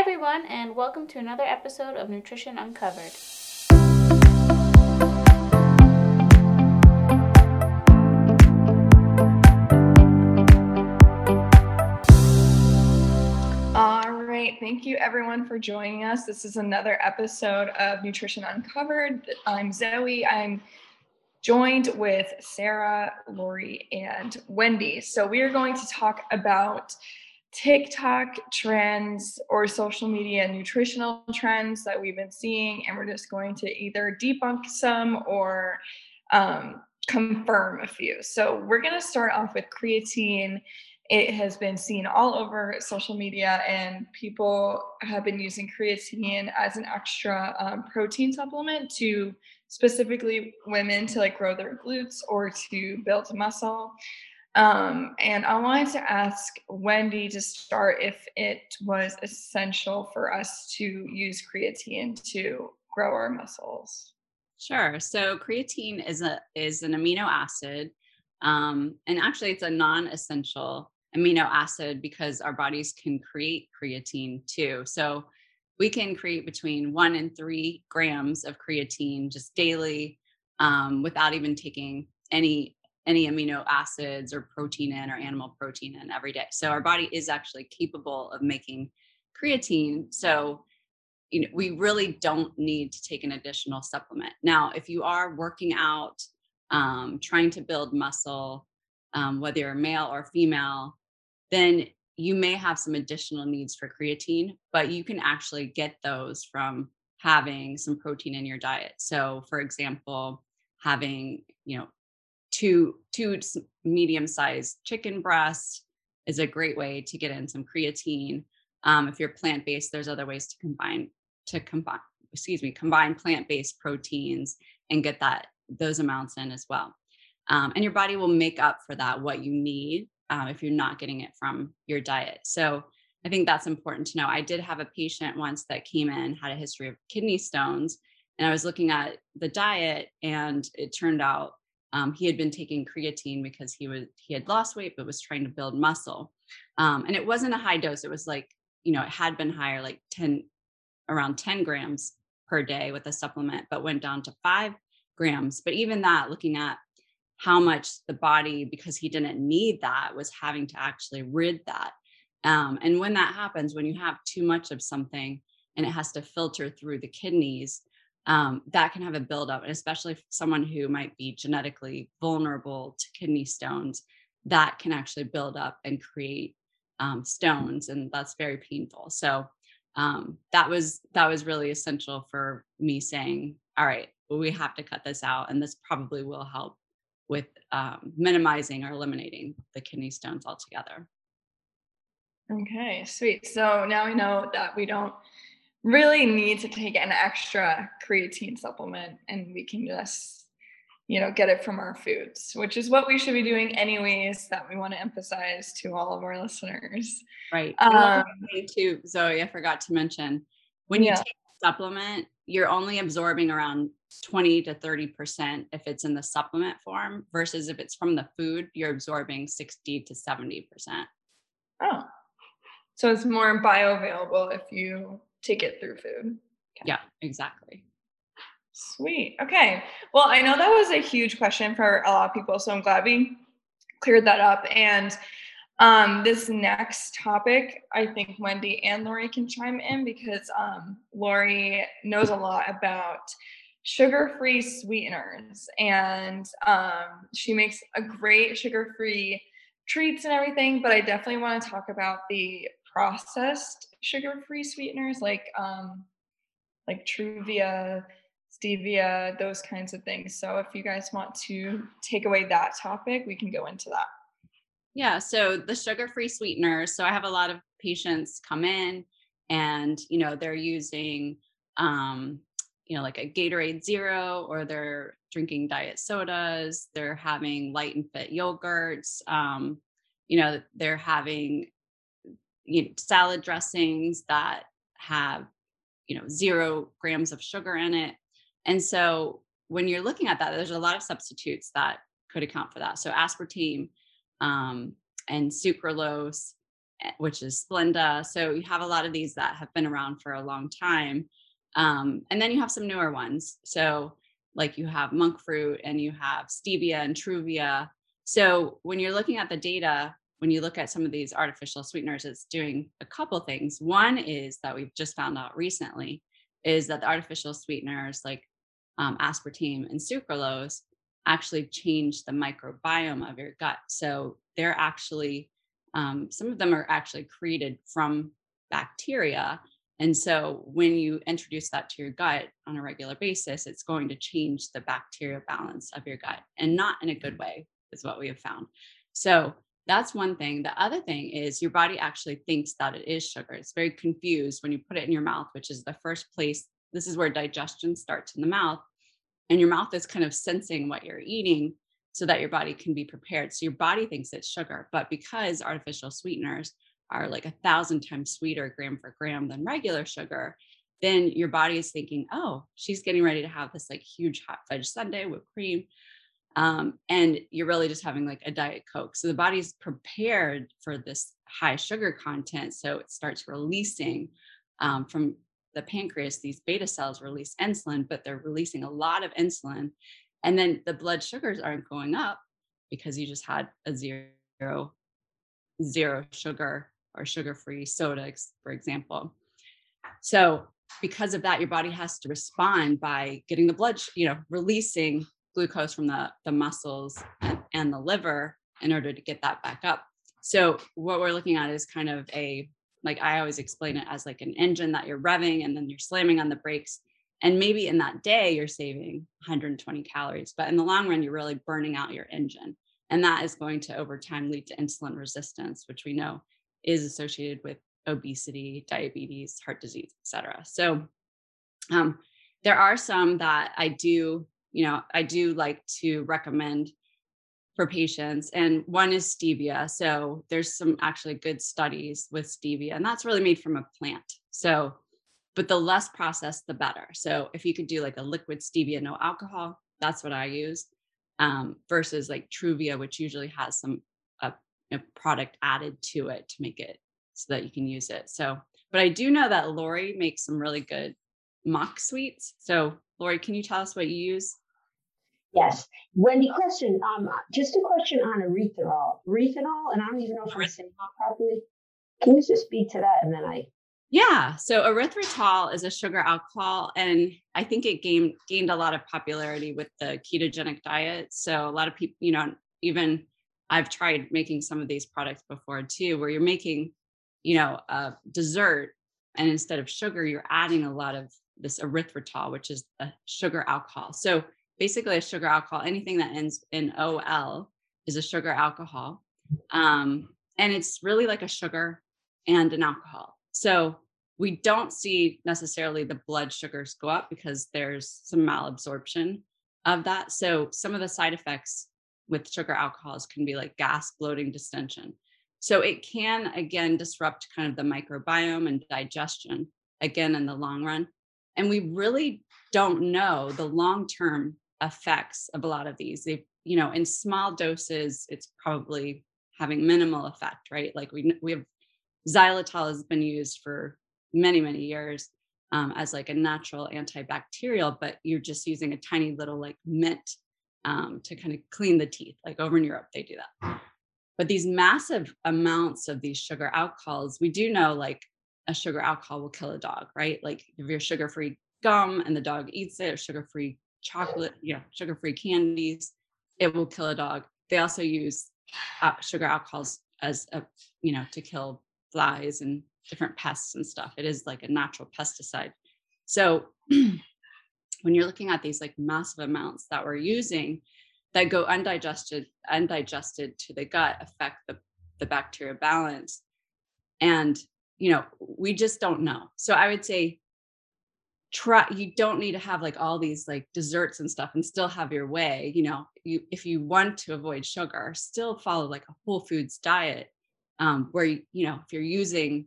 everyone, and welcome to another episode of Nutrition Uncovered. All right. Thank you, everyone, for joining us. This is another episode of Nutrition Uncovered. I'm Zoe. I'm joined with Sarah, Lori, and Wendy. So, we are going to talk about TikTok trends or social media nutritional trends that we've been seeing, and we're just going to either debunk some or um, confirm a few. So, we're going to start off with creatine. It has been seen all over social media, and people have been using creatine as an extra um, protein supplement to specifically women to like grow their glutes or to build muscle. Um, and I wanted to ask Wendy to start if it was essential for us to use creatine to grow our muscles. Sure. So creatine is a is an amino acid, um, and actually it's a non-essential amino acid because our bodies can create creatine too. So we can create between one and three grams of creatine just daily um, without even taking any any amino acids or protein in or animal protein in every day. So our body is actually capable of making creatine. So you know, we really don't need to take an additional supplement. Now, if you are working out, um, trying to build muscle, um, whether you're male or female, then you may have some additional needs for creatine, but you can actually get those from having some protein in your diet. So, for example, having, you know, two two medium sized chicken breasts is a great way to get in some creatine. Um, if you're plant based, there's other ways to combine to combine excuse me combine plant based proteins and get that those amounts in as well. Um, and your body will make up for that what you need um, if you're not getting it from your diet. So I think that's important to know. I did have a patient once that came in had a history of kidney stones, and I was looking at the diet, and it turned out um, he had been taking creatine because he was he had lost weight but was trying to build muscle. Um, and it wasn't a high dose. It was like you know it had been higher like 10 around 10 grams per day with a supplement but went down to five grams. But even that looking at how much the body because he didn't need that was having to actually rid that. Um, and when that happens when you have too much of something and it has to filter through the kidneys um, that can have a buildup, and especially someone who might be genetically vulnerable to kidney stones, that can actually build up and create um, stones, and that's very painful. So um, that was that was really essential for me saying, all right, well, we have to cut this out, and this probably will help with um, minimizing or eliminating the kidney stones altogether. Okay, sweet. So now we know that we don't really need to take an extra creatine supplement and we can just you know get it from our foods which is what we should be doing anyways that we want to emphasize to all of our listeners. Right. Um, too zoe i forgot to mention when you yeah. take a supplement you're only absorbing around 20 to 30 percent if it's in the supplement form versus if it's from the food you're absorbing 60 to 70 percent. Oh. So it's more bioavailable if you take it through food. Okay. Yeah, exactly. Sweet. Okay. Well, I know that was a huge question for a lot of people, so I'm glad we cleared that up. And um, this next topic, I think Wendy and Lori can chime in because um, Lori knows a lot about sugar-free sweeteners, and um, she makes a great sugar-free treats and everything. But I definitely want to talk about the processed sugar-free sweeteners like um, like Truvia, stevia, those kinds of things. So if you guys want to take away that topic, we can go into that. Yeah, so the sugar-free sweeteners. So I have a lot of patients come in and you know they're using um, you know like a Gatorade Zero or they're drinking diet sodas, they're having light and fit yogurts, um, you know, they're having you know, salad dressings that have you know zero grams of sugar in it and so when you're looking at that there's a lot of substitutes that could account for that so aspartame um, and sucralose eh, which is Splenda. So you have a lot of these that have been around for a long time. Um, and then you have some newer ones. So like you have monk fruit and you have stevia and truvia. So when you're looking at the data, when you look at some of these artificial sweeteners, it's doing a couple things. One is that we've just found out recently is that the artificial sweeteners like um, aspartame and sucralose actually change the microbiome of your gut. So they're actually, um, some of them are actually created from bacteria. And so when you introduce that to your gut on a regular basis, it's going to change the bacteria balance of your gut and not in a good way, is what we have found. So that's one thing. The other thing is your body actually thinks that it is sugar. It's very confused when you put it in your mouth, which is the first place. This is where digestion starts in the mouth. And your mouth is kind of sensing what you're eating so that your body can be prepared. So your body thinks it's sugar. But because artificial sweeteners are like a thousand times sweeter gram for gram than regular sugar, then your body is thinking, oh, she's getting ready to have this like huge hot fudge sundae with cream um, and you're really just having like a diet coke. So the body's prepared for this high sugar content so it starts releasing um, from the pancreas these beta cells release insulin but they're releasing a lot of insulin and then the blood sugars aren't going up because you just had a zero zero sugar or sugar free soda for example. So because of that your body has to respond by getting the blood you know releasing glucose from the, the muscles and, and the liver in order to get that back up. So what we're looking at is kind of a like I always explain it as like an engine that you're revving and then you're slamming on the brakes. And maybe in that day you're saving 120 calories, but in the long run, you're really burning out your engine. And that is going to over time lead to insulin resistance, which we know is associated with obesity, diabetes, heart disease, et cetera. So um, there are some that I do you know, I do like to recommend for patients. And one is stevia. So there's some actually good studies with stevia, and that's really made from a plant. So, but the less processed, the better. So if you could do like a liquid stevia, no alcohol, that's what I use. Um, versus like Truvia, which usually has some a, a product added to it to make it so that you can use it. So, but I do know that Lori makes some really good mock sweets. So, Lori, can you tell us what you use? Yes. Wendy, question. Um, just a question on erythritol. Erythritol, and I don't even know if I'm saying that properly. Can you just speak to that and then I yeah, so erythritol is a sugar alcohol, and I think it gained gained a lot of popularity with the ketogenic diet. So a lot of people, you know, even I've tried making some of these products before too, where you're making, you know, a dessert, and instead of sugar, you're adding a lot of this erythritol, which is a sugar alcohol. So basically a sugar alcohol. Anything that ends in OL is a sugar alcohol. Um, and it's really like a sugar and an alcohol. So we don't see necessarily the blood sugars go up because there's some malabsorption of that. So some of the side effects with sugar alcohols can be like gas, bloating, distension. So it can again disrupt kind of the microbiome and digestion again in the long run. And we really don't know the long term effects of a lot of these. They, you know, in small doses, it's probably having minimal effect, right? Like we we have xylitol has been used for many many years um, as like a natural antibacterial, but you're just using a tiny little like mint um, to kind of clean the teeth. Like over in Europe, they do that. But these massive amounts of these sugar alcohols, we do know like a sugar alcohol will kill a dog, right? Like if you're sugar free gum and the dog eats it, or sugar free chocolate, you know, sugar-free candies, it will kill a dog. They also use uh, sugar alcohols as a, you know, to kill flies and different pests and stuff. It is like a natural pesticide. So when you're looking at these like massive amounts that we're using that go undigested, undigested to the gut affect the, the bacteria balance. And, you know, we just don't know. So I would say try you don't need to have like all these like desserts and stuff and still have your way you know you if you want to avoid sugar still follow like a whole foods diet um, where you, you know if you're using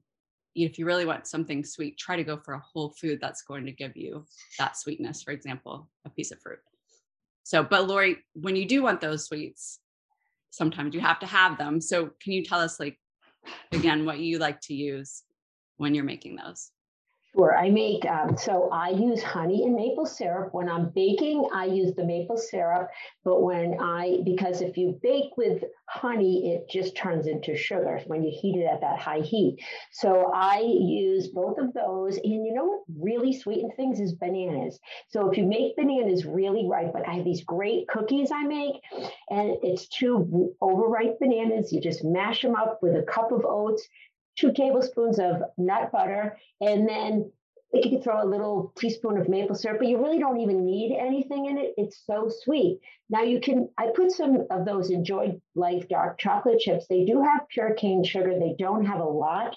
if you really want something sweet try to go for a whole food that's going to give you that sweetness for example a piece of fruit so but lori when you do want those sweets sometimes you have to have them so can you tell us like again what you like to use when you're making those. Sure, I make, um, so I use honey and maple syrup. When I'm baking, I use the maple syrup. But when I, because if you bake with honey, it just turns into sugar when you heat it at that high heat. So I use both of those. And you know what really sweetens things is bananas. So if you make bananas really ripe, like I have these great cookies I make, and it's two overripe bananas, you just mash them up with a cup of oats two tablespoons of nut butter, and then you could throw a little teaspoon of maple syrup, but you really don't even need anything in it. It's so sweet. Now you can, I put some of those Enjoy Life dark chocolate chips. They do have pure cane sugar. They don't have a lot,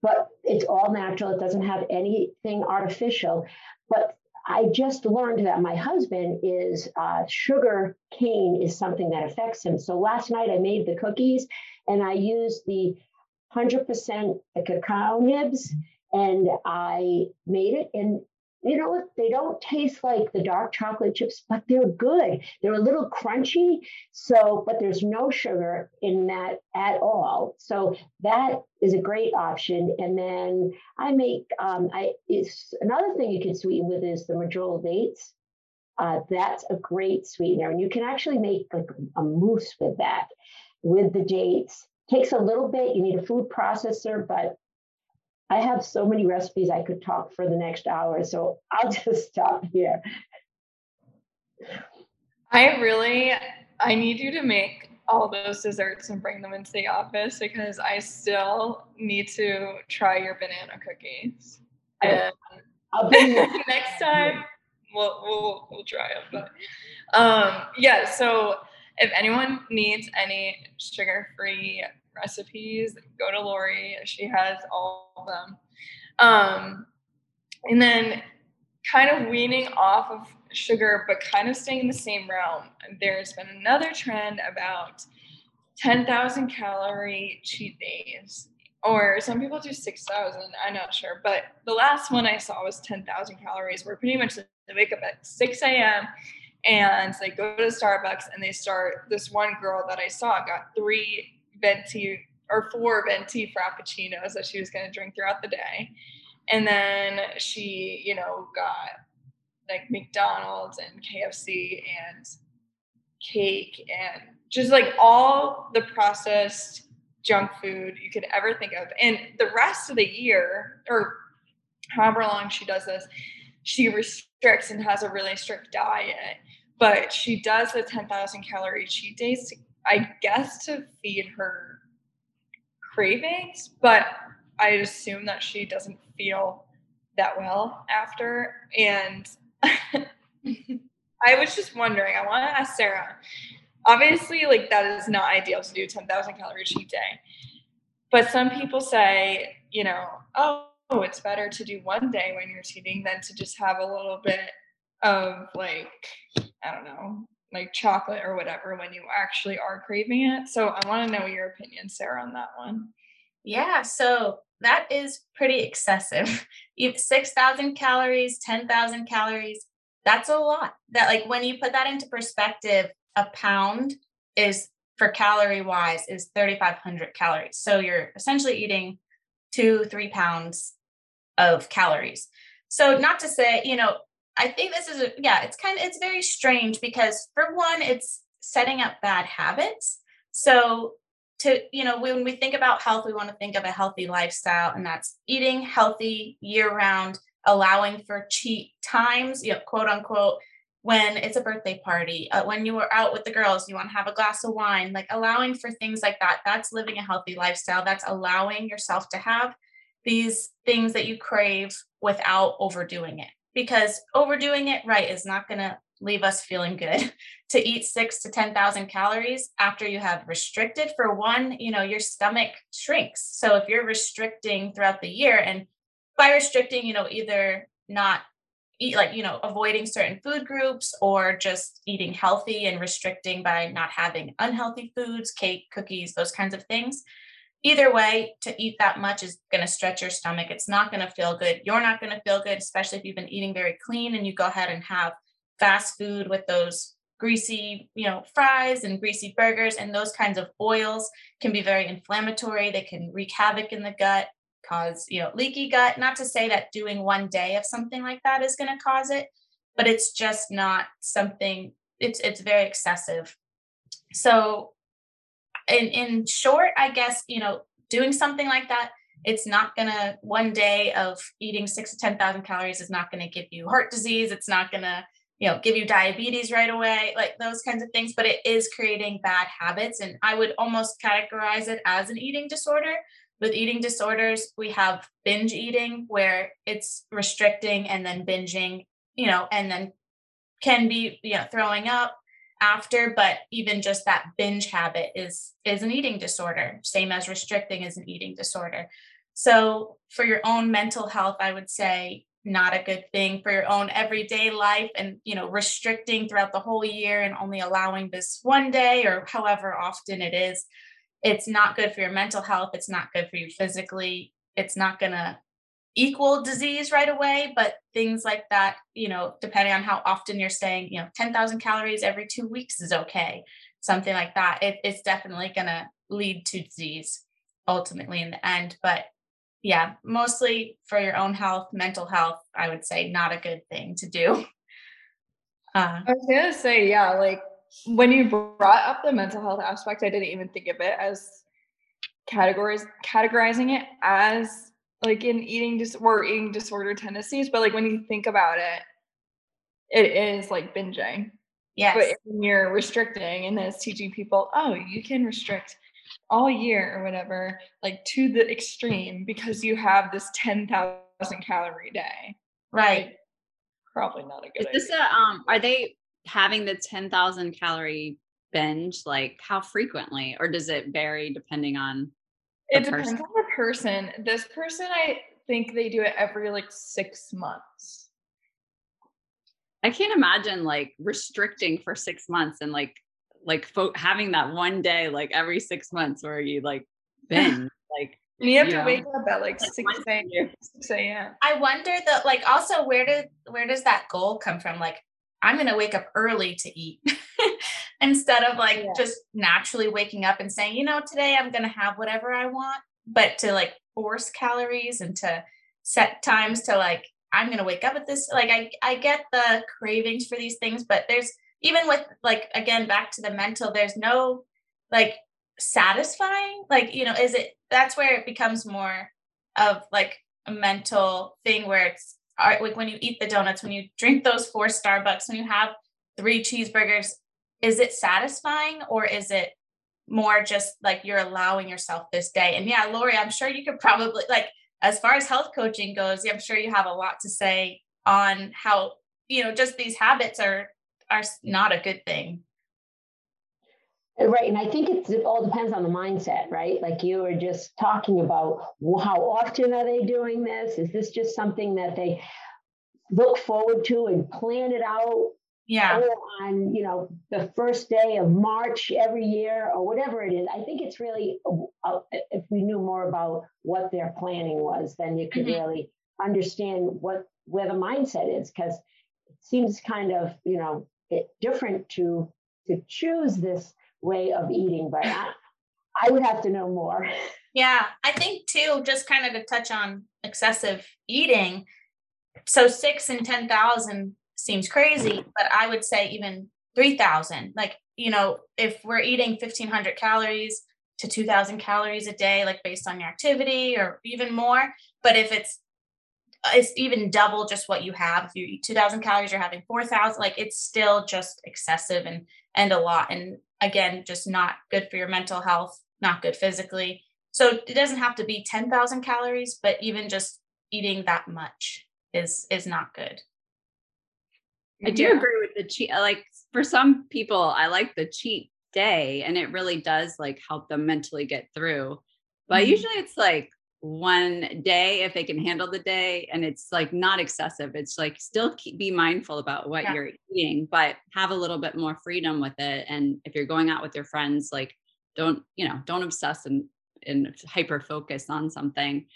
but it's all natural. It doesn't have anything artificial. But I just learned that my husband is uh, sugar cane is something that affects him. So last night I made the cookies and I used the 100% cacao nibs and I made it. And you know what? They don't taste like the dark chocolate chips, but they're good. They're a little crunchy. So, but there's no sugar in that at all. So that is a great option. And then I make, um, I it's another thing you can sweeten with is the medjool dates. Uh, that's a great sweetener, and you can actually make like a mousse with that, with the dates takes a little bit. You need a food processor, but I have so many recipes I could talk for the next hour. So I'll just stop here. I really, I need you to make all those desserts and bring them into the office because I still need to try your banana cookies. And I'll bring next time we'll, we'll, we'll try them. But um, yeah, so if anyone needs any sugar-free recipes, go to Lori. She has all of them. Um, and then kind of weaning off of sugar, but kind of staying in the same realm. There's been another trend about 10,000 calorie cheat days, or some people do 6,000. I'm not sure. But the last one I saw was 10,000 calories, where pretty much they wake up at 6 a.m. and they go to Starbucks and they start. This one girl that I saw got three venti or four venti frappuccinos that she was going to drink throughout the day. And then she, you know, got like McDonald's and KFC and cake and just like all the processed junk food you could ever think of. And the rest of the year, or however long she does this, she restricts and has a really strict diet. But she does the 10,000 calorie cheat days, to, I guess, to feed her cravings, but I assume that she doesn't feel that well after. And I was just wondering, I want to ask Sarah. Obviously, like that is not ideal to do 10,000 calorie cheat day. But some people say, you know, oh, it's better to do one day when you're cheating than to just have a little bit of like, I don't know, like chocolate or whatever when you actually are craving it. So I want to know your opinion, Sarah, on that one. Yeah, so that is pretty excessive. You've 6,000 calories, 10,000 calories, that's a lot. That like when you put that into perspective, a pound is for calorie wise is 3,500 calories. So you're essentially eating two, three pounds of calories. So not to say, you know, I think this is a, yeah, it's kind of it's very strange because for one, it's setting up bad habits. So to you know when we think about health, we want to think of a healthy lifestyle, and that's eating healthy year round, allowing for cheat times, you know, quote unquote, when it's a birthday party, uh, when you are out with the girls, you want to have a glass of wine, like allowing for things like that. That's living a healthy lifestyle. That's allowing yourself to have these things that you crave without overdoing it because overdoing it right is not going to leave us feeling good to eat six to 10,000 calories after you have restricted for one, you know, your stomach shrinks. So if you're restricting throughout the year and by restricting, you know, either not eat like, you know, avoiding certain food groups or just eating healthy and restricting by not having unhealthy foods, cake, cookies, those kinds of things, either way, to eat that much is going to stretch your stomach. It's not going to feel good. You're not going to feel good, especially if you've been eating very clean and you go ahead and have fast food with those greasy, you know, fries and greasy burgers and those kinds of oils can be very inflammatory. They can wreak havoc in the gut, cause, you know, leaky gut. Not to say that doing one day of something like that is going to cause it, but it's just not something it's it's very excessive. So in in short, I guess, you know, doing something like that it's not gonna one day of eating six to ten thousand calories is not gonna give you heart disease. It's not gonna you know give you diabetes right away like those kinds of things but it is creating bad habits and i would almost categorize it as an eating disorder with eating disorders we have binge eating where it's restricting and then binging you know and then can be you know throwing up after but even just that binge habit is is an eating disorder same as restricting is an eating disorder. So for your own mental health i would say not a good thing. For your own everyday life and you know restricting throughout the whole year and only allowing this one day or however often it is it's not good for your mental health. It's not good for you physically. It's not going to equal disease right away but things like that you know depending on how often you're saying you know 10,000 calories every 2 weeks is okay something like that it, it's definitely going to lead to disease ultimately in the end but yeah, mostly for your own health, mental health, I would say not a good thing to do. Uh, I was gonna say, yeah, like when you brought up the mental health aspect, I didn't even think of it as categories categorizing it as like in eating dis or eating disorder tendencies, but like when you think about it, it is like binging. Yes. But when you're restricting and then it's teaching people, oh, you can restrict all year or whatever, like to the extreme because you have this 10,000 calorie day. Right. Like, probably not a good Is this idea. a, um, are they having the 10,000 calorie binge like how frequently or does it vary depending on it depends person? on the person this person i think they do it every like six months i can't imagine like restricting for six months and like like fo- having that one day like every six months where you like binge like and you have you to know, wake up at like, like 6 a.m. 6 a.m. I wonder that like also where did where does that goal come from? Like I'm gonna wake up early to eat instead of like yeah. just naturally waking up and saying, you know, today I'm gonna have whatever I want, but to like force calories and to set times to like I'm gonna wake up at this. Like I I get the cravings for these things, but there's even with like again back to the mental there's no like satisfying like you know is it that's where it becomes more of like a mental thing where it's like when you eat the donuts when you drink those four starbucks when you have three cheeseburgers is it satisfying or is it more just like you're allowing yourself this day and yeah lori i'm sure you could probably like as far as health coaching goes i'm sure you have a lot to say on how you know just these habits are are not a good thing. Right. And I think it all depends on the mindset, right? Like you were just talking about well, how often are they doing this? Is this just something that they look forward to and plan it out? Yeah. Or on, you know, the first day of March every year or whatever it is. I think it's really, uh, if we knew more about what their planning was, then you could mm-hmm. really understand what where the mindset is because it seems kind of, you know, it different to to choose this way of eating, but I, I would have to know more. Yeah, I think too, just kind of to touch on excessive eating. So six and ten thousand seems crazy, but I would say even three thousand. Like you know, if we're eating fifteen hundred calories to two thousand calories a day, like based on your activity, or even more. But if it's it's even double just what you have. If you eat 2000 calories, you're having 4000, like it's still just excessive and, and a lot. And again, just not good for your mental health, not good physically. So it doesn't have to be 10,000 calories, but even just eating that much is, is not good. I do yeah. agree with the cheat. Like for some people, I like the cheat day and it really does like help them mentally get through. But mm-hmm. usually it's like one day if they can handle the day and it's like not excessive it's like still keep, be mindful about what yeah. you're eating but have a little bit more freedom with it and if you're going out with your friends like don't you know don't obsess and and hyper focus on something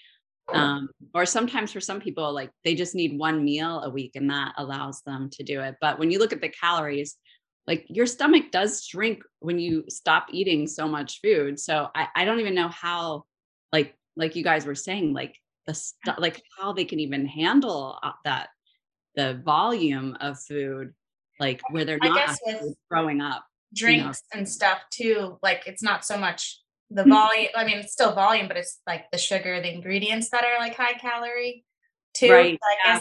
um or sometimes for some people like they just need one meal a week and that allows them to do it but when you look at the calories like your stomach does shrink when you stop eating so much food. So I, I don't even know how, like, like you guys were saying, like the stuff, like how they can even handle uh, that, the volume of food, like where they're not growing up. Drinks you know. and stuff too. Like it's not so much the mm-hmm. volume. I mean, it's still volume, but it's like the sugar, the ingredients that are like high calorie too. Right. I yeah.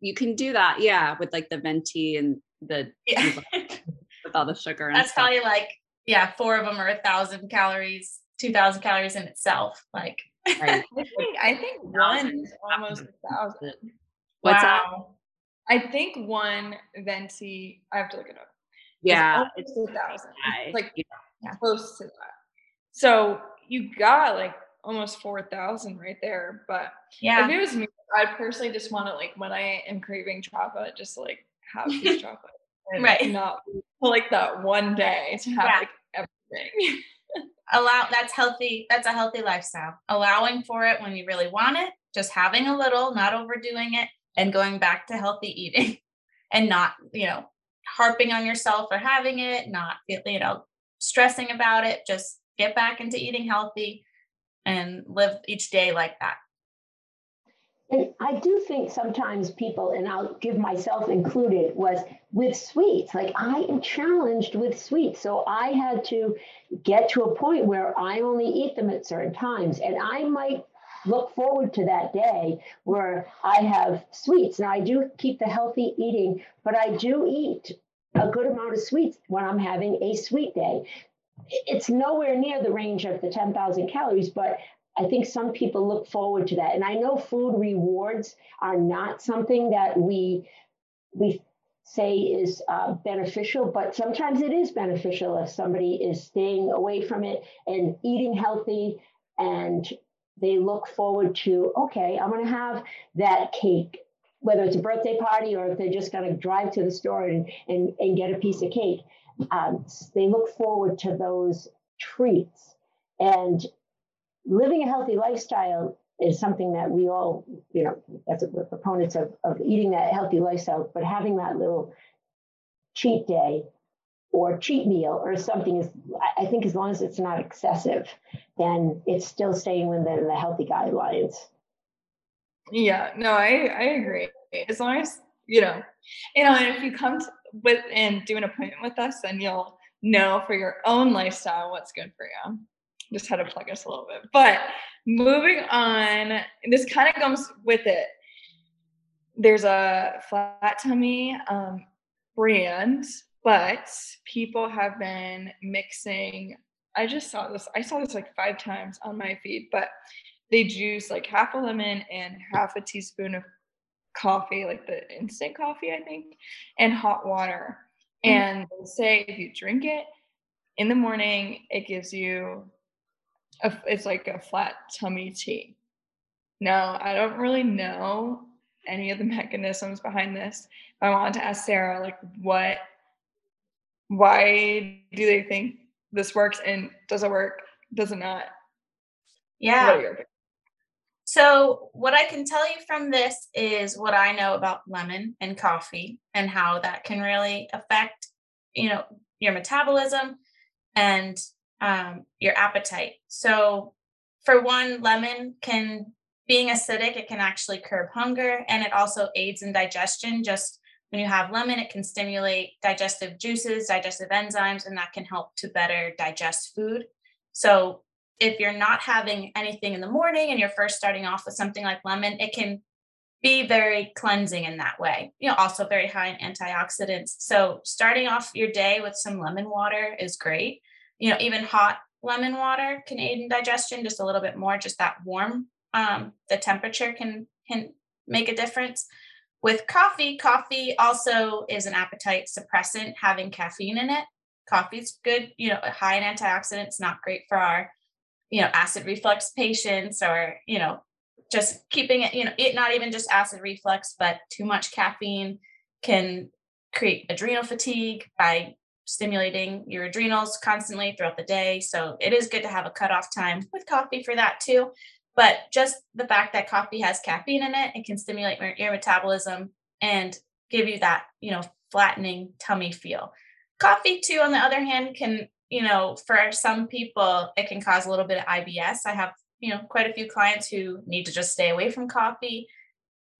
you can do that. Yeah. With like the venti and the yeah. with all the sugar. That's stuff. probably like yeah, four of them are a thousand calories, two thousand calories in itself. Like right. I think I think one is almost a thousand. What's wow. that? I think one venti. I have to look it up. Yeah, it's, it's a thousand. It's like yeah. close to that. So you got like almost four thousand right there. But yeah, if it was me, I personally just want to like when I am craving chocolate, just like have this chocolate and right. not like that one day to have yeah. like everything. Allow that's healthy. That's a healthy lifestyle. Allowing for it when you really want it, just having a little, not overdoing it, and going back to healthy eating and not, you know, harping on yourself for having it, not you know, stressing about it. Just get back into eating healthy and live each day like that. And I do think sometimes people, and I'll give myself included, was with sweets. Like I am challenged with sweets. So I had to get to a point where I only eat them at certain times. And I might look forward to that day where I have sweets. Now I do keep the healthy eating, but I do eat a good amount of sweets when I'm having a sweet day. It's nowhere near the range of the 10,000 calories, but I think some people look forward to that. And I know food rewards are not something that we we say is uh, beneficial, but sometimes it is beneficial if somebody is staying away from it and eating healthy and they look forward to, okay, I'm going to have that cake, whether it's a birthday party or if they're just going to drive to the store and, and, and get a piece of cake. Um, they look forward to those treats. And living a healthy lifestyle is something that we all, you know, that's we're proponents of, of eating that healthy lifestyle, but having that little cheat day or cheat meal or something is, I think, as long as it's not excessive, then it's still staying within the healthy guidelines. Yeah, no, I I agree. As long as you know, you know, and if you come to, with and do an appointment with us, then you'll know for your own lifestyle what's good for you just had to plug us a little bit. But moving on, this kind of comes with it. There's a flat tummy um, brand, but people have been mixing. I just saw this. I saw this like five times on my feed, but they juice like half a lemon and half a teaspoon of coffee, like the instant coffee, I think, and hot water. Mm. And say if you drink it in the morning, it gives you a, it's like a flat tummy tea. Now, I don't really know any of the mechanisms behind this. But I wanted to ask Sarah, like, what, why do they think this works and does it work? Does it not? Yeah. So, what I can tell you from this is what I know about lemon and coffee and how that can really affect, you know, your metabolism and um, your appetite. So, for one, lemon can, being acidic, it can actually curb hunger and it also aids in digestion. Just when you have lemon, it can stimulate digestive juices, digestive enzymes, and that can help to better digest food. So, if you're not having anything in the morning and you're first starting off with something like lemon, it can be very cleansing in that way. You know, also very high in antioxidants. So, starting off your day with some lemon water is great you know, even hot lemon water can aid in digestion just a little bit more, just that warm. Um, the temperature can can make a difference. With coffee, coffee also is an appetite suppressant, having caffeine in it. Coffee's good, you know, high in antioxidants, not great for our, you know, acid reflux patients or, you know, just keeping it, you know, it not even just acid reflux, but too much caffeine can create adrenal fatigue by stimulating your adrenals constantly throughout the day. So it is good to have a cutoff time with coffee for that too. But just the fact that coffee has caffeine in it, it can stimulate your metabolism and give you that, you know, flattening tummy feel. coffee too, on the other hand, can, you know, for some people, it can cause a little bit of IBS. I have, you know, quite a few clients who need to just stay away from coffee.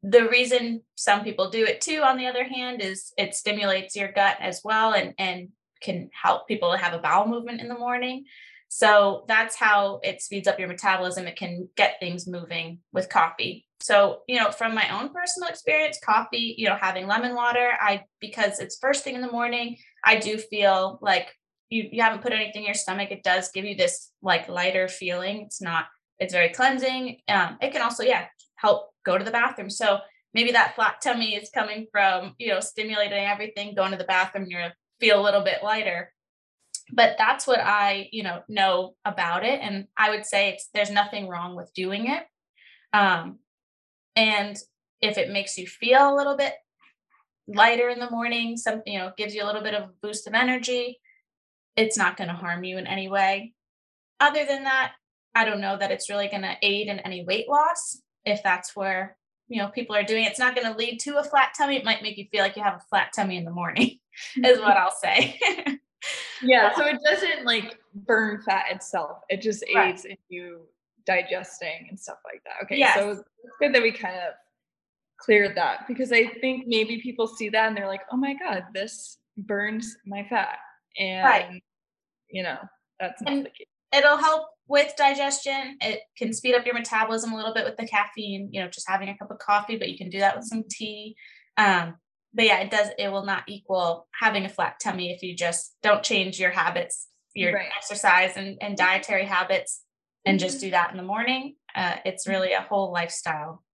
The reason some people do it too, on the other hand, is it stimulates your gut as well and, and can help people have a bowel movement in the morning. So that's how it speeds up your metabolism. It can get things moving with coffee. So, you know, from my own personal experience, coffee, you know, having lemon water, I because it's first thing in the morning, I do feel like you, you haven't put anything in your stomach. It does give you this like lighter feeling. It's not, it's very cleansing. Um, it can also, yeah, help go to the bathroom. So maybe that flat tummy is coming from, you know, stimulating everything, going to the bathroom, you're feel a little bit lighter but that's what I, you know, know about it. And I would say it's there's nothing wrong with doing it. Um, and if it makes you feel a little bit lighter in the morning, something, you know, gives you a little bit of a boost of energy, it's not going to harm you in any way. Other than that, I don't know that it's really going to aid in any weight loss if that's where you know people are doing it. it's not going to lead to a flat tummy it might make you feel like you have a flat tummy in the morning is what i'll say yeah so it doesn't like burn fat itself it just aids right. in you digesting and stuff like that okay yes. so it's good that we kind of cleared that because i think maybe people see that and they're like oh my god this burns my fat and right. You know that's not and the case it'll help with digestion it can speed up your metabolism a little bit with the caffeine you know just having a cup of coffee but you can do that with some tea um, but yeah, it does, it will not equal having a flat tummy if you just don't change your habits, your right. exercise and, and dietary habits and just mm-hmm. do that in the morning. Uh, it's really a whole lifestyle.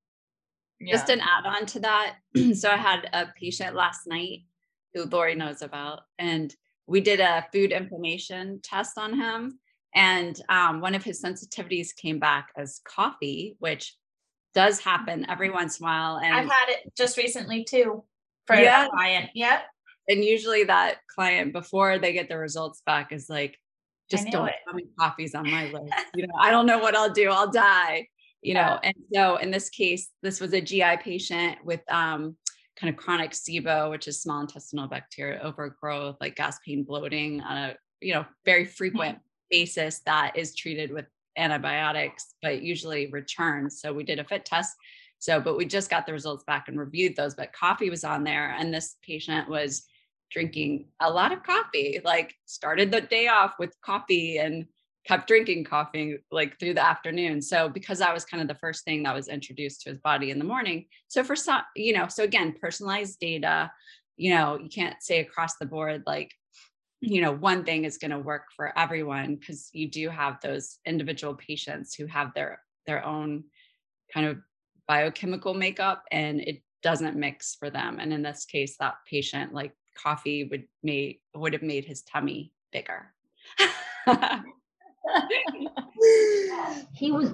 Yeah. Just an add on to that. so I had a patient last night who Lori knows about, and we did a food inflammation test on him. And um, one of his sensitivities came back as coffee, which does happen every once in a while. And I've had it just recently too for yeah. a client. Yep. And usually that client before they get the results back is like, just don't it. me coffee's on my list. you know, I don't know what I'll do. I'll die. You yeah. know, and so in this case, this was a GI patient with um, kind of chronic SIBO, which is small intestinal bacteria overgrowth, like gas, pain, bloating on a you know very mm-hmm. frequent basis that is treated with antibiotics, but usually returns. So we did a fit test so, but we just got the results back and reviewed those, but coffee was on there. And this patient was drinking a lot of coffee, like started the day off with coffee and kept drinking coffee like through the afternoon. So because that was kind of the first thing that was introduced to his body in the morning. So for some, you know, so again, personalized data, you know, you can't say across the board like, you know, one thing is going to work for everyone because you do have those individual patients who have their their own kind of biochemical makeup and it doesn't mix for them. And in this case, that patient, like coffee would made would have made his tummy bigger. he was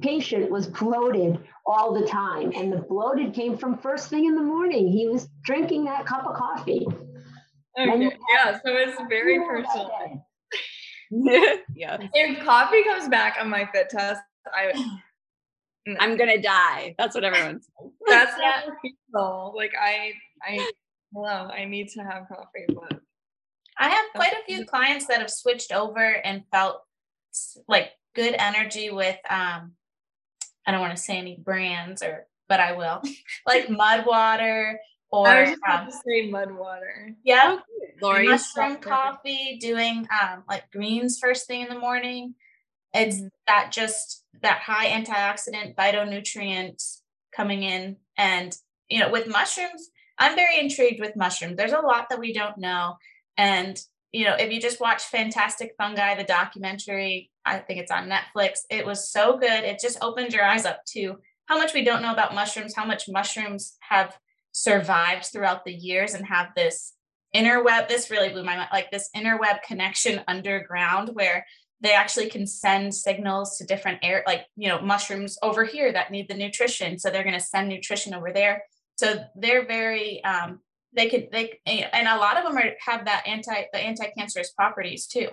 patient was bloated all the time and the bloated came from first thing in the morning he was drinking that cup of coffee okay. yeah so it's very personal yeah if coffee comes back on my fit test i I'm gonna die. That's what everyone says. That's not people. Like I, I, hello, I need to have coffee, but I have quite a few clients that have switched over and felt like good energy with um I don't want to say any brands or but I will like mud water or I was just um, to say mud water. Yeah. Oh, Lori mushroom coffee, doing um like greens first thing in the morning. It's mm-hmm. that just that high antioxidant phytonutrients coming in. And, you know, with mushrooms, I'm very intrigued with mushrooms. There's a lot that we don't know. And, you know, if you just watch Fantastic Fungi, the documentary, I think it's on Netflix, it was so good. It just opened your eyes up to how much we don't know about mushrooms, how much mushrooms have survived throughout the years and have this interweb. This really blew my mind, like this interweb connection underground where they actually can send signals to different air like you know mushrooms over here that need the nutrition so they're going to send nutrition over there so they're very um they could they and a lot of them are have that anti the anti-cancerous properties too.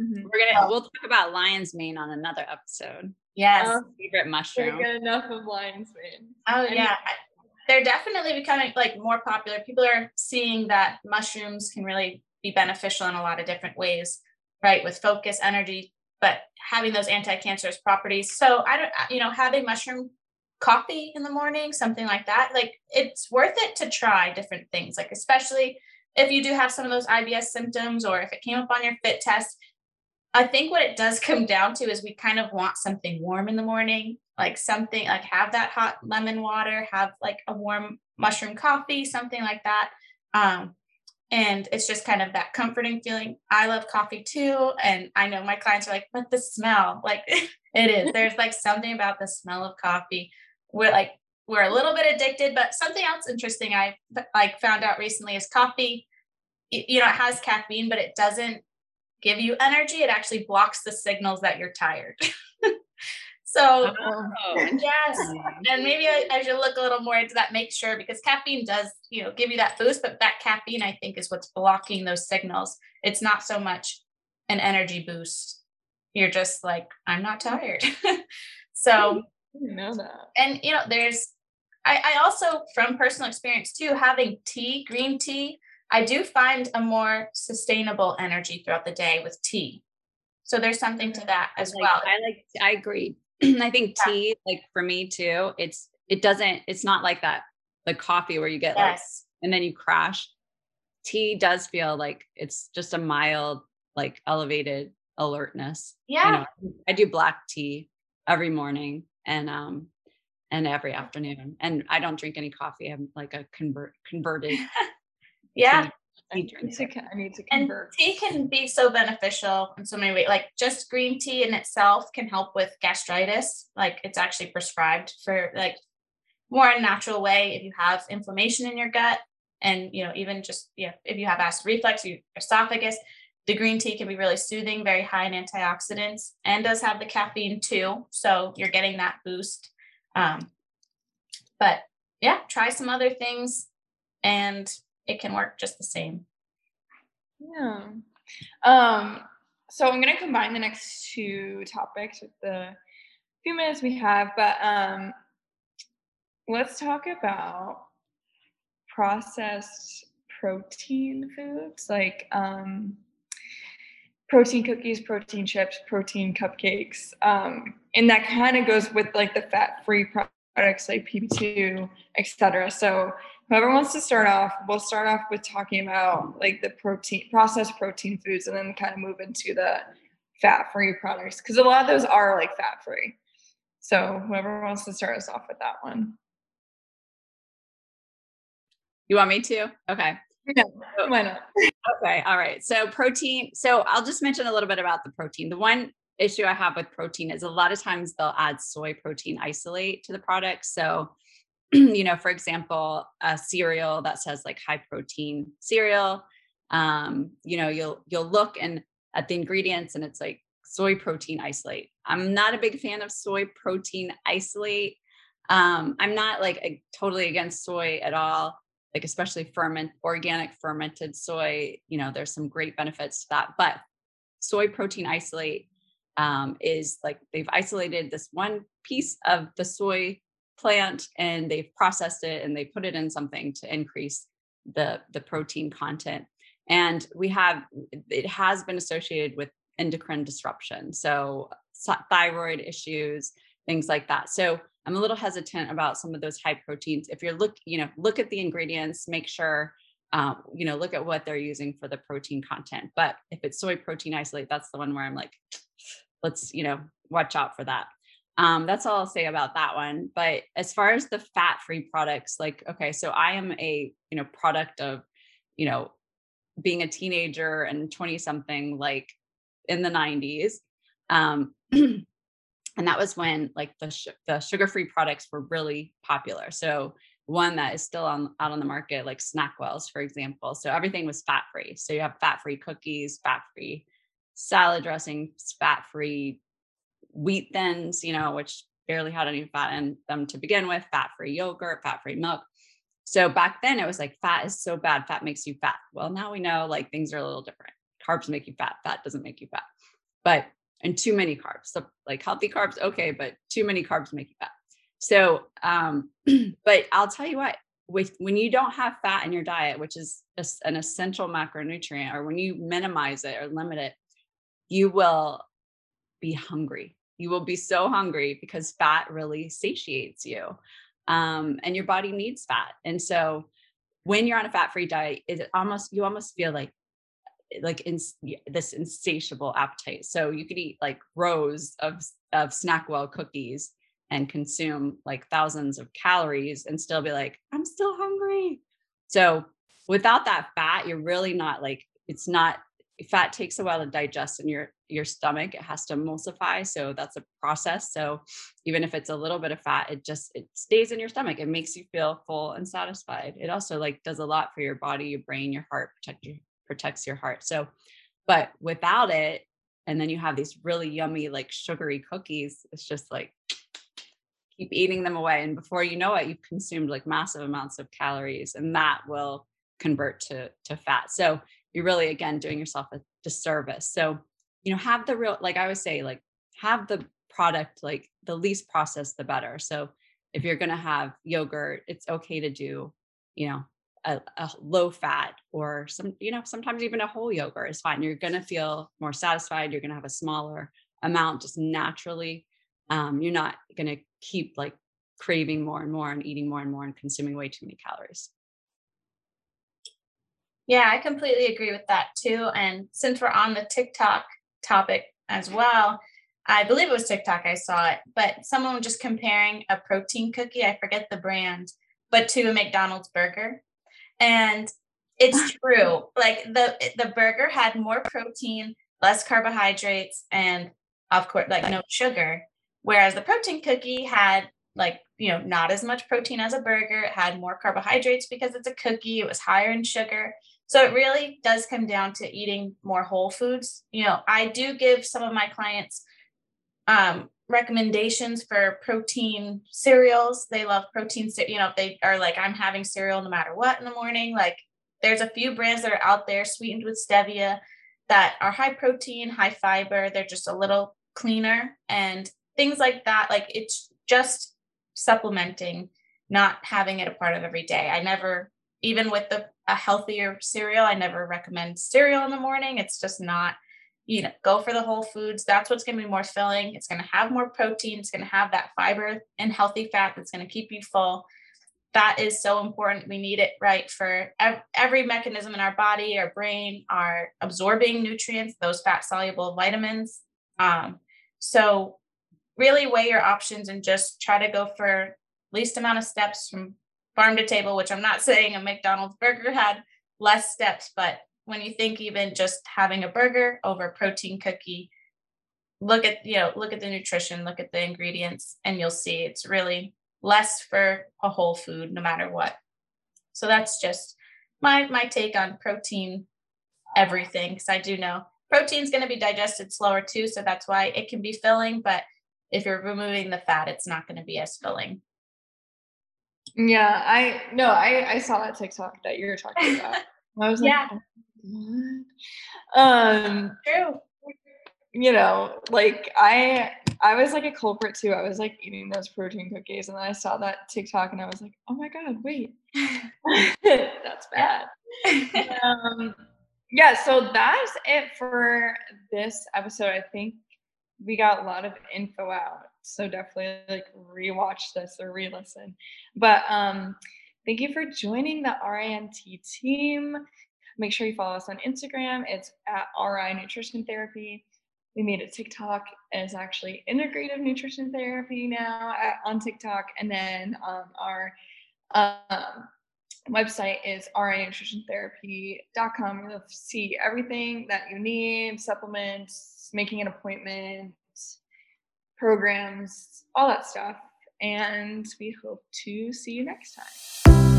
Mm-hmm. we're gonna we'll talk about lion's mane on another episode. Yes. Oh, favorite mushroom. get enough of lion's mane. Oh and yeah. they're definitely becoming like more popular. People are seeing that mushrooms can really be beneficial in a lot of different ways, right? With focus, energy, but having those anti-cancerous properties. So I don't, you know, having mushroom coffee in the morning, something like that, like it's worth it to try different things, like especially if you do have some of those IBS symptoms or if it came up on your fit test. I think what it does come down to is we kind of want something warm in the morning, like something like have that hot lemon water, have like a warm mushroom coffee, something like that. Um, and it's just kind of that comforting feeling. I love coffee too. And I know my clients are like, but the smell, like it is. There's like something about the smell of coffee. We're like, we're a little bit addicted, but something else interesting I like found out recently is coffee. You know, it has caffeine, but it doesn't give you energy. It actually blocks the signals that you're tired. so oh, yes, and maybe I, I, should look a little more into that. Make sure because caffeine does, you know, give you that boost, but that caffeine I think is what's blocking those signals. It's not so much an energy boost. You're just like, I'm not tired. so know that. And you know, there's I, I also from personal experience too, having tea, green tea I do find a more sustainable energy throughout the day with tea. So there's something to mm-hmm. that as like, well. I like I agree. I think yeah. tea, like for me too, it's it doesn't, it's not like that the coffee where you get yes. like and then you crash. Tea does feel like it's just a mild, like elevated alertness. Yeah. You know, I do black tea every morning and um and every afternoon. And I don't drink any coffee. I'm like a convert converted Yeah. I need, to, I need to convert. And tea can be so beneficial in so many ways. Like just green tea in itself can help with gastritis. Like it's actually prescribed for like more a natural way if you have inflammation in your gut and you know even just yeah if you have acid reflux your esophagus the green tea can be really soothing very high in antioxidants and does have the caffeine too so you're getting that boost um, but yeah try some other things and it can work just the same. Yeah. Um, so I'm going to combine the next two topics with the few minutes we have, but um, let's talk about processed protein foods like um, protein cookies, protein chips, protein cupcakes. Um, and that kind of goes with like the fat free products like PB2, etc. So whoever wants to start off, we'll start off with talking about like the protein, processed protein foods, and then kind of move into the fat free products because a lot of those are like fat free. So whoever wants to start us off with that one. You want me to? Okay. Yeah, why not? Okay, all right. So protein. So I'll just mention a little bit about the protein. The one issue I have with protein is a lot of times they'll add soy protein isolate to the product. So you know, for example, a cereal that says like high protein cereal, um, you know, you'll you'll look and at the ingredients and it's like soy protein isolate. I'm not a big fan of soy protein isolate. Um, I'm not like a, totally against soy at all, like especially ferment organic fermented soy. You know, there's some great benefits to that, but soy protein isolate um, is like they've isolated this one piece of the soy plant and they've processed it and they put it in something to increase the the protein content and we have it has been associated with endocrine disruption so thyroid issues things like that so i'm a little hesitant about some of those high proteins if you're look you know look at the ingredients make sure um, you know look at what they're using for the protein content but if it's soy protein isolate that's the one where i'm like let's you know watch out for that um, that's all I'll say about that one. But as far as the fat-free products, like, okay, so I am a, you know, product of, you know, being a teenager and 20 something like in the 90s. Um, and that was when like the, sh- the sugar-free products were really popular. So one that is still on out on the market, like Snackwells, for example. So everything was fat-free. So you have fat-free cookies, fat-free salad dressings, fat-free wheat thins, you know, which barely had any fat in them to begin with, fat free yogurt, fat free milk. So back then it was like fat is so bad, fat makes you fat. Well, now we know like things are a little different. Carbs make you fat, fat doesn't make you fat. But and too many carbs. So like healthy carbs, okay, but too many carbs make you fat. So um, but I'll tell you what, with when you don't have fat in your diet, which is an essential macronutrient, or when you minimize it or limit it, you will be hungry. You will be so hungry because fat really satiates you. Um, and your body needs fat. And so when you're on a fat-free diet, it almost you almost feel like like in this insatiable appetite. So you could eat like rows of of Snackwell cookies and consume like thousands of calories and still be like, I'm still hungry. So without that fat, you're really not like it's not fat takes a while to digest in your your stomach. It has to emulsify so that's a process. So even if it's a little bit of fat it just it stays in your stomach. It makes you feel full and satisfied. It also like does a lot for your body your brain your heart protect your protects your heart. So but without it and then you have these really yummy like sugary cookies it's just like keep eating them away. And before you know it you've consumed like massive amounts of calories and that will convert to to fat. So you're really again doing yourself a disservice. So you know have the real like i would say like have the product like the least processed the better. So if you're going to have yogurt it's okay to do you know a, a, low fat or some you know sometimes even a whole yogurt is fine you're going to feel more satisfied you're going to have a smaller amount just naturally um, you're not going to keep like craving more and more and eating more and more and consuming way too many calories yeah, I completely agree with that too. And since we're on the TikTok topic as well, I believe it was TikTok I saw it, but someone was just comparing a protein cookie, I forget the brand, but to a McDonald's burger. And it's true. Like the the burger had more protein, less carbohydrates, and of course, like no sugar. Whereas the protein cookie had like you know not as much protein as a burger. It had more carbohydrates because it's a cookie. It was higher in sugar. So it really does come down to eating more whole foods. You know, I do give some of my clients um, recommendations for protein cereals. They love protein, you know, they are like, I'm having cereal no matter what in the morning. Like there's a few brands that are out there sweetened with stevia that are high protein, high fiber. They're just a little cleaner and things like that. Like it's just supplementing, not having it a part of every day. I never, even with the a healthier cereal. I never recommend cereal in the morning. It's just not, you know, go for the whole foods. That's what's going to be more filling. It's going to have more protein. It's going to have that fiber and healthy fat that's going to keep you full. That is so important. We need it right for every mechanism in our body, our brain, our absorbing nutrients, those fat soluble vitamins. Um, so, really weigh your options and just try to go for least amount of steps from farm to table, which I'm not saying a McDonald's burger had less steps, but when you think even just having a burger over a protein cookie, look at you know look at the nutrition, look at the ingredients, and you'll see it's really less for a whole food, no matter what. So that's just my my take on protein everything because I do know protein's going to be digested slower too, so that's why it can be filling. But if you're removing the fat, it's not going to be as filling. Yeah, I no, I I saw that TikTok that you were talking about. I was like, yeah. Oh, Oh, um, true. You know, like I I was like a culprit too. I was like eating those protein cookies, and then I saw that TikTok, and I was like, oh my god, wait, that's bad. um, yeah, so that's it for this episode. I think we got a lot of info out so definitely like rewatch this or re-listen. But um, thank you for joining the RINT team. Make sure you follow us on Instagram. It's at RI Nutrition Therapy. We made a TikTok and it's actually integrative nutrition therapy now at, on TikTok. And then um, our um, website is rinutritiontherapy.com. You'll see everything that you need, supplements, making an appointment, programs, all that stuff. And we hope to see you next time.